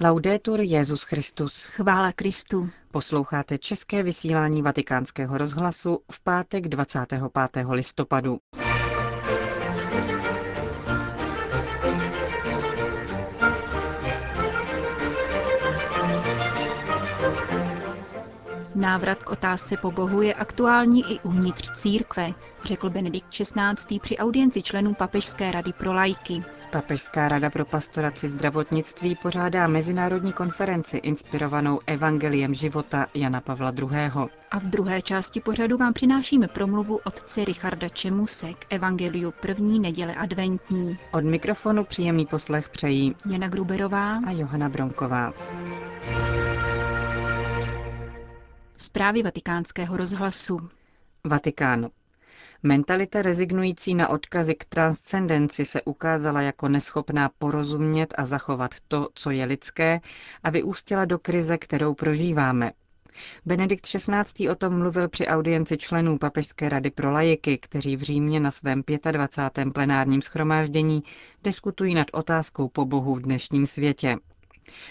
Laudetur Jezus Christus. Chvála Kristu. Posloucháte české vysílání Vatikánského rozhlasu v pátek 25. listopadu. Návrat k otázce po Bohu je aktuální i uvnitř církve, řekl Benedikt XVI. při audienci členů Papežské rady pro lajky. Papežská rada pro pastoraci zdravotnictví pořádá mezinárodní konferenci inspirovanou evangeliem života Jana Pavla II. A v druhé části pořadu vám přinášíme promluvu otce Richarda Čemuse k evangeliu první neděle adventní. Od mikrofonu příjemný poslech přejí Jana Gruberová a Johana Bronková. Zprávy vatikánského rozhlasu. Vatikán. Mentalita rezignující na odkazy k transcendenci se ukázala jako neschopná porozumět a zachovat to, co je lidské, a vyústila do krize, kterou prožíváme. Benedikt XVI. o tom mluvil při audienci členů Papežské rady pro lajiky, kteří v Římě na svém 25. plenárním schromáždění diskutují nad otázkou po Bohu v dnešním světě.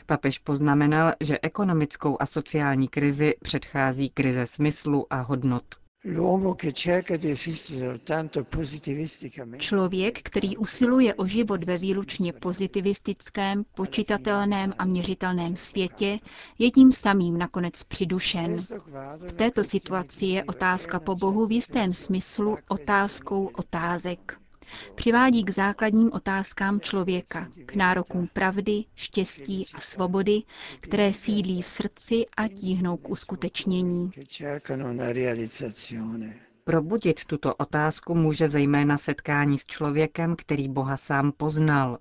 Papež poznamenal, že ekonomickou a sociální krizi předchází krize smyslu a hodnot. Člověk, který usiluje o život ve výlučně pozitivistickém, počitatelném a měřitelném světě, je tím samým nakonec přidušen. V této situaci je otázka po Bohu v jistém smyslu otázkou otázek. Přivádí k základním otázkám člověka, k nárokům pravdy, štěstí a svobody, které sídlí v srdci a tíhnou k uskutečnění. Probudit tuto otázku může zejména setkání s člověkem, který Boha sám poznal.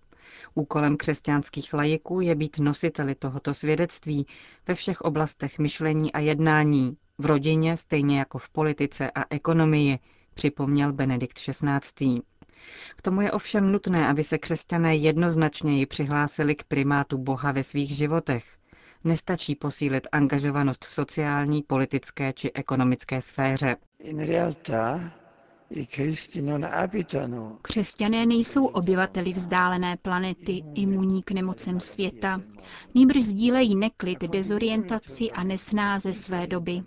Úkolem křesťanských lajiků je být nositeli tohoto svědectví ve všech oblastech myšlení a jednání, v rodině stejně jako v politice a ekonomii, připomněl Benedikt XVI. K tomu je ovšem nutné, aby se křesťané jednoznačněji přihlásili k primátu Boha ve svých životech. Nestačí posílit angažovanost v sociální, politické či ekonomické sféře. Křesťané nejsou obyvateli vzdálené planety, imunní k nemocem světa, nýbrž sdílejí neklid, dezorientaci a nesnáze své doby.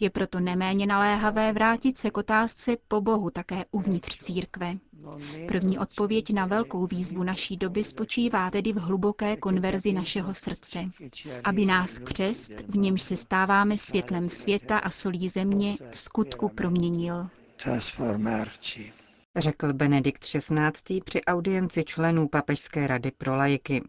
Je proto neméně naléhavé vrátit se k otázce po Bohu také uvnitř církve. První odpověď na velkou výzvu naší doby spočívá tedy v hluboké konverzi našeho srdce, aby nás křest, v němž se stáváme světlem světa a solí země, v skutku proměnil. Řekl Benedikt XVI. při audienci členů Papežské rady pro lajiky.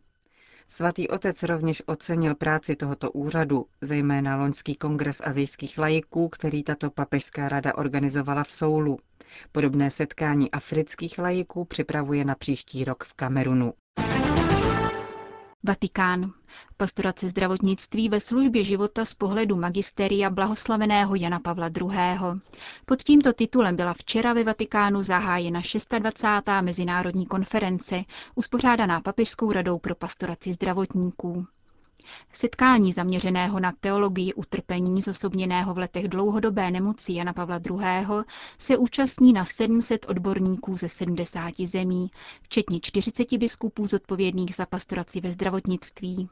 Svatý otec rovněž ocenil práci tohoto úřadu, zejména loňský kongres azijských lajiků, který tato papežská rada organizovala v Soulu. Podobné setkání afrických lajiků připravuje na příští rok v Kamerunu. Vatikán. Pastorace zdravotnictví ve službě života z pohledu magisteria blahoslaveného Jana Pavla II. Pod tímto titulem byla včera ve Vatikánu zahájena 26. mezinárodní konference, uspořádaná Papežskou radou pro pastoraci zdravotníků. Setkání zaměřeného na teologii utrpení zosobněného v letech dlouhodobé nemoci Jana Pavla II. se účastní na 700 odborníků ze 70 zemí, včetně 40 biskupů zodpovědných za pastoraci ve zdravotnictví.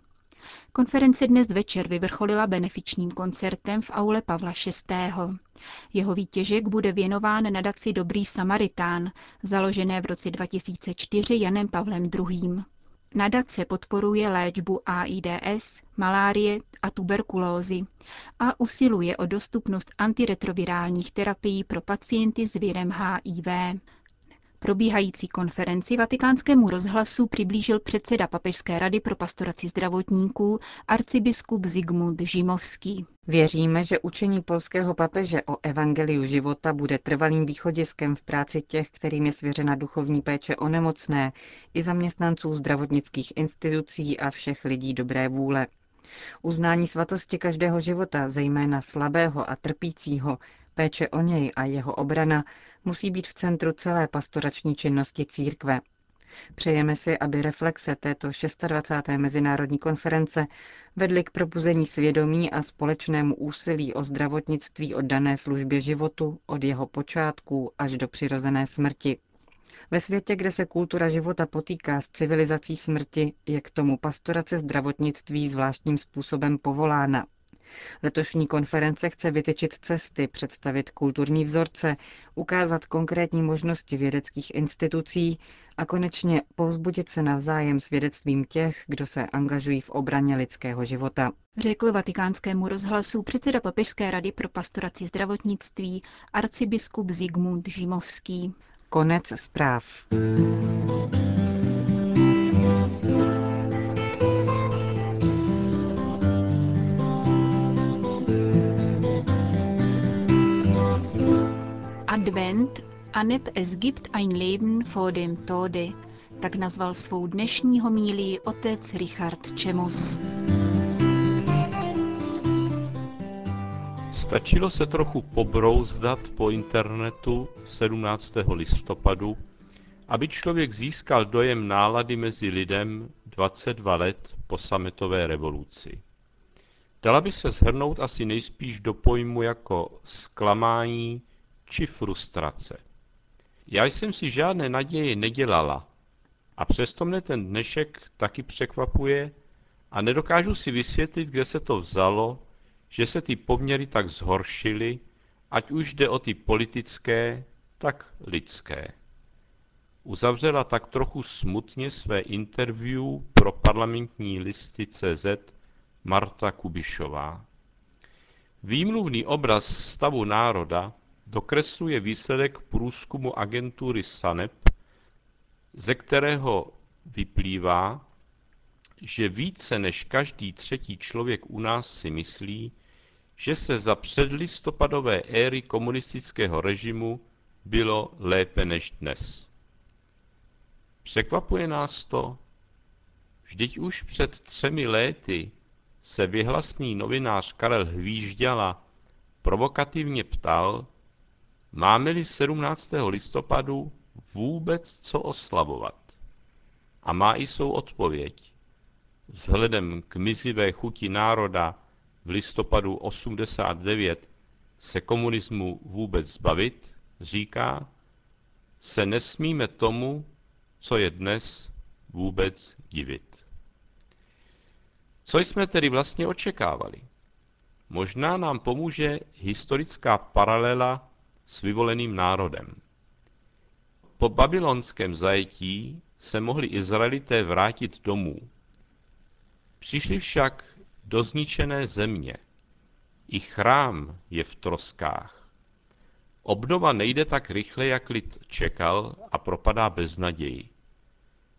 Konference dnes večer vyvrcholila benefičním koncertem v aule Pavla VI. Jeho výtěžek bude věnován nadaci Dobrý Samaritán, založené v roce 2004 Janem Pavlem II. Nadace podporuje léčbu AIDS, malárie a tuberkulózy a usiluje o dostupnost antiretrovirálních terapií pro pacienty s virem HIV. Probíhající konferenci vatikánskému rozhlasu přiblížil předseda Papežské rady pro pastoraci zdravotníků arcibiskup Zigmund Žimovský. Věříme, že učení polského papeže o evangeliu života bude trvalým východiskem v práci těch, kterým je svěřena duchovní péče o nemocné, i zaměstnanců zdravotnických institucí a všech lidí dobré vůle. Uznání svatosti každého života, zejména slabého a trpícího, péče o něj a jeho obrana musí být v centru celé pastorační činnosti církve. Přejeme si, aby reflexe této 26. mezinárodní konference vedly k probuzení svědomí a společnému úsilí o zdravotnictví od dané službě životu od jeho počátků až do přirozené smrti. Ve světě, kde se kultura života potýká s civilizací smrti, je k tomu pastorace zdravotnictví zvláštním způsobem povolána. Letošní konference chce vytyčit cesty, představit kulturní vzorce, ukázat konkrétní možnosti vědeckých institucí a konečně povzbudit se navzájem svědectvím těch, kdo se angažují v obraně lidského života. Řekl vatikánskému rozhlasu předseda Papežské rady pro pastoraci zdravotnictví arcibiskup Zigmund Žimovský. Konec zpráv. Aneb es gibt ein Leben vor dem Tode, tak nazval svou dnešní homílí otec Richard Čemos. Stačilo se trochu pobrouzdat po internetu 17. listopadu, aby člověk získal dojem nálady mezi lidem 22 let po sametové revoluci. Dala by se shrnout asi nejspíš do pojmu jako zklamání či frustrace. Já jsem si žádné naděje nedělala a přesto mne ten dnešek taky překvapuje a nedokážu si vysvětlit, kde se to vzalo, že se ty poměry tak zhoršily, ať už jde o ty politické, tak lidské. Uzavřela tak trochu smutně své interview pro parlamentní listy CZ Marta Kubišová. Výmluvný obraz stavu národa dokresluje výsledek průzkumu agentury SANEP, ze kterého vyplývá, že více než každý třetí člověk u nás si myslí, že se za předlistopadové éry komunistického režimu bylo lépe než dnes. Překvapuje nás to? Vždyť už před třemi léty se vyhlasný novinář Karel Hvížďala provokativně ptal, máme-li 17. listopadu vůbec co oslavovat. A má i svou odpověď. Vzhledem k mizivé chuti národa v listopadu 89 se komunismu vůbec zbavit, říká, se nesmíme tomu, co je dnes, vůbec divit. Co jsme tedy vlastně očekávali? Možná nám pomůže historická paralela s vyvoleným národem. Po babylonském zajetí se mohli Izraelité vrátit domů. Přišli však do zničené země. I chrám je v troskách. Obnova nejde tak rychle, jak lid čekal a propadá bez naději.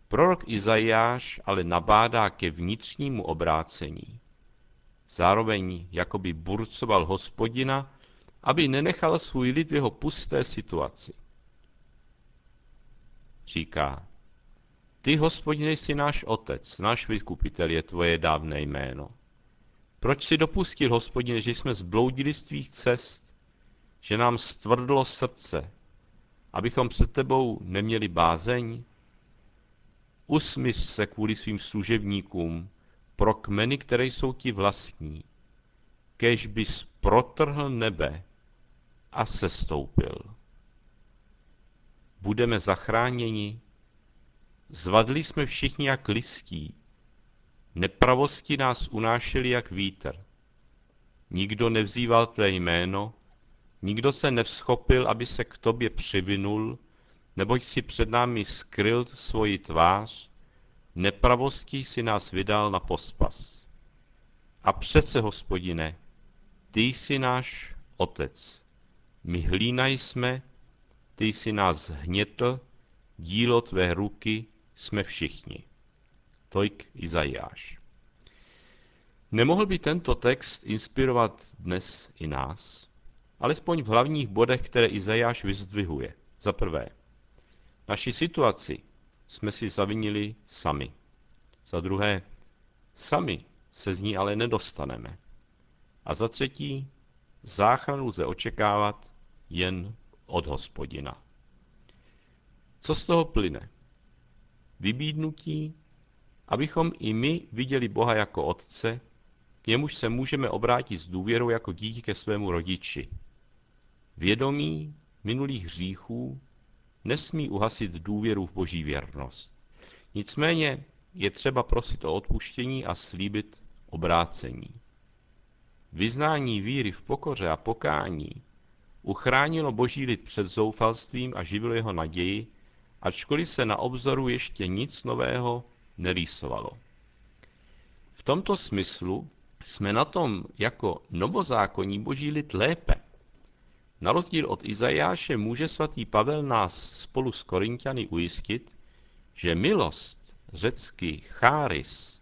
Prorok Izajáš ale nabádá ke vnitřnímu obrácení. Zároveň jakoby burcoval hospodina, aby nenechal svůj lid v jeho pusté situaci. Říká, ty, hospodine, jsi náš otec, náš vykupitel je tvoje dávné jméno. Proč si dopustil, hospodine, že jsme zbloudili z tvých cest, že nám stvrdlo srdce, abychom před tebou neměli bázeň? Usmyř se kvůli svým služebníkům, pro kmeny, které jsou ti vlastní, kež bys protrhl nebe a sestoupil. Budeme zachráněni? Zvadli jsme všichni jak listí, Nepravosti nás unášely jak vítr. Nikdo nevzýval tvé jméno, nikdo se nevschopil, aby se k tobě přivinul, neboť si před námi skryl svoji tvář, nepravostí si nás vydal na pospas. A přece, hospodine, ty jsi náš otec. My hlína jsme, ty jsi nás hnětl, dílo tvé ruky jsme všichni. Tolik Izajáš. Nemohl by tento text inspirovat dnes i nás? Alespoň v hlavních bodech, které Izajáš vyzdvihuje. Za prvé, naši situaci jsme si zavinili sami. Za druhé, sami se z ní ale nedostaneme. A za třetí, záchranu lze očekávat jen od hospodina. Co z toho plyne? Vybídnutí abychom i my viděli Boha jako Otce, k němuž se můžeme obrátit s důvěrou jako dítě ke svému rodiči. Vědomí minulých hříchů nesmí uhasit důvěru v boží věrnost. Nicméně je třeba prosit o odpuštění a slíbit obrácení. Vyznání víry v pokoře a pokání uchránilo boží lid před zoufalstvím a živilo jeho naději, ačkoliv se na obzoru ještě nic nového nerýsovalo. V tomto smyslu jsme na tom jako novozákonní boží lid lépe. Na rozdíl od Izajáše může svatý Pavel nás spolu s Korintiany ujistit, že milost, řecky cháris,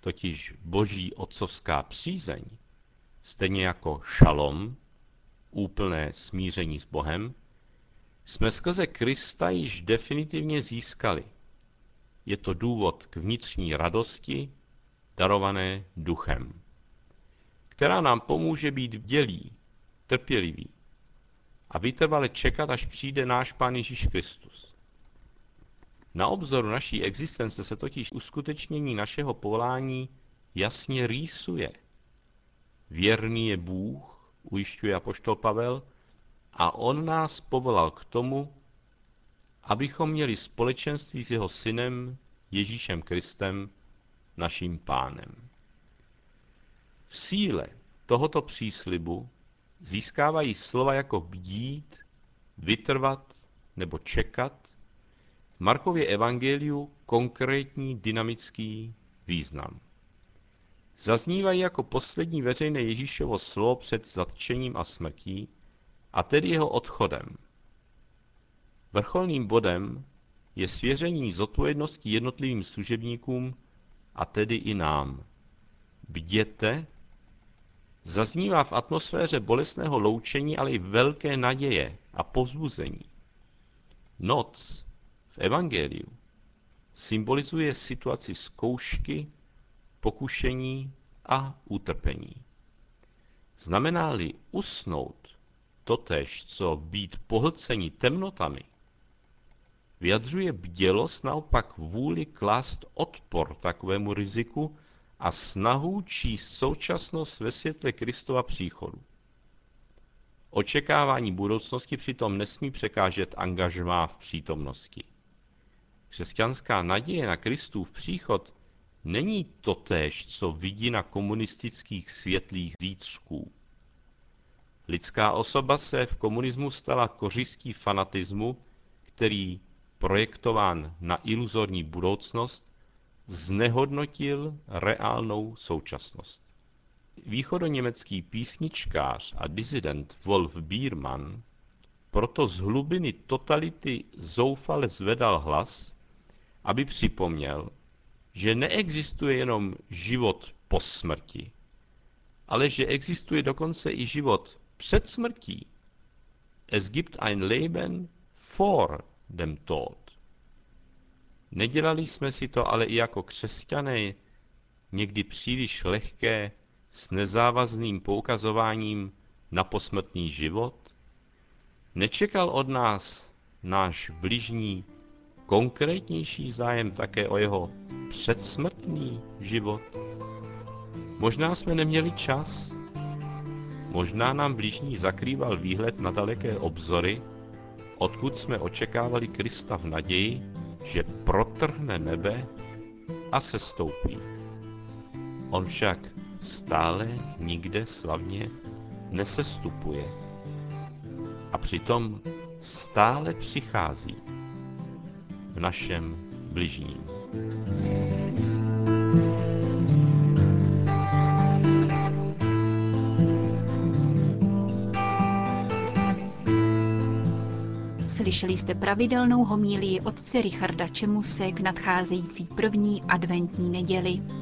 totiž boží otcovská přízeň, stejně jako šalom, úplné smíření s Bohem, jsme skrze Krista již definitivně získali. Je to důvod k vnitřní radosti, darované duchem, která nám pomůže být vdělí, trpěliví a vytrvale čekat, až přijde náš Pán Ježíš Kristus. Na obzoru naší existence se totiž uskutečnění našeho povolání jasně rýsuje. Věrný je Bůh, ujišťuje apoštol Pavel, a on nás povolal k tomu, abychom měli společenství s jeho synem Ježíšem Kristem, naším pánem. V síle tohoto příslibu získávají slova jako bdít, vytrvat nebo čekat v Markově evangeliu konkrétní dynamický význam. Zaznívají jako poslední veřejné Ježíšovo slovo před zatčením a smrtí, a tedy jeho odchodem. Vrcholným bodem je svěření zodpovědnosti jednotlivým služebníkům a tedy i nám. Bděte, zaznívá v atmosféře bolestného loučení, ale i velké naděje a povzbuzení. Noc v Evangeliu symbolizuje situaci zkoušky, pokušení a utrpení. Znamená-li usnout totež, co být pohlcení temnotami, vyjadřuje bdělost naopak vůli klást odpor takovému riziku a snahu číst současnost ve světle Kristova příchodu. Očekávání budoucnosti přitom nesmí překážet angažmá v přítomnosti. Křesťanská naděje na Kristův příchod není totéž, co vidí na komunistických světlých zítřků. Lidská osoba se v komunismu stala kořistí fanatismu, který, projektován na iluzorní budoucnost, znehodnotil reálnou současnost. Východoněmecký písničkář a dizident Wolf Biermann proto z hlubiny totality zoufale zvedal hlas, aby připomněl, že neexistuje jenom život po smrti, ale že existuje dokonce i život před smrtí. Es gibt ein Leben vor dem Tod. Nedělali jsme si to ale i jako křesťané někdy příliš lehké s nezávazným poukazováním na posmrtný život? Nečekal od nás náš bližní konkrétnější zájem také o jeho předsmrtný život? Možná jsme neměli čas, možná nám bližní zakrýval výhled na daleké obzory, odkud jsme očekávali Krista v naději, že protrhne nebe a se stoupí. On však stále nikde slavně nesestupuje a přitom stále přichází v našem bližním. Slyšeli jste pravidelnou homílii otce Richarda Čemuse k nadcházející první adventní neděli.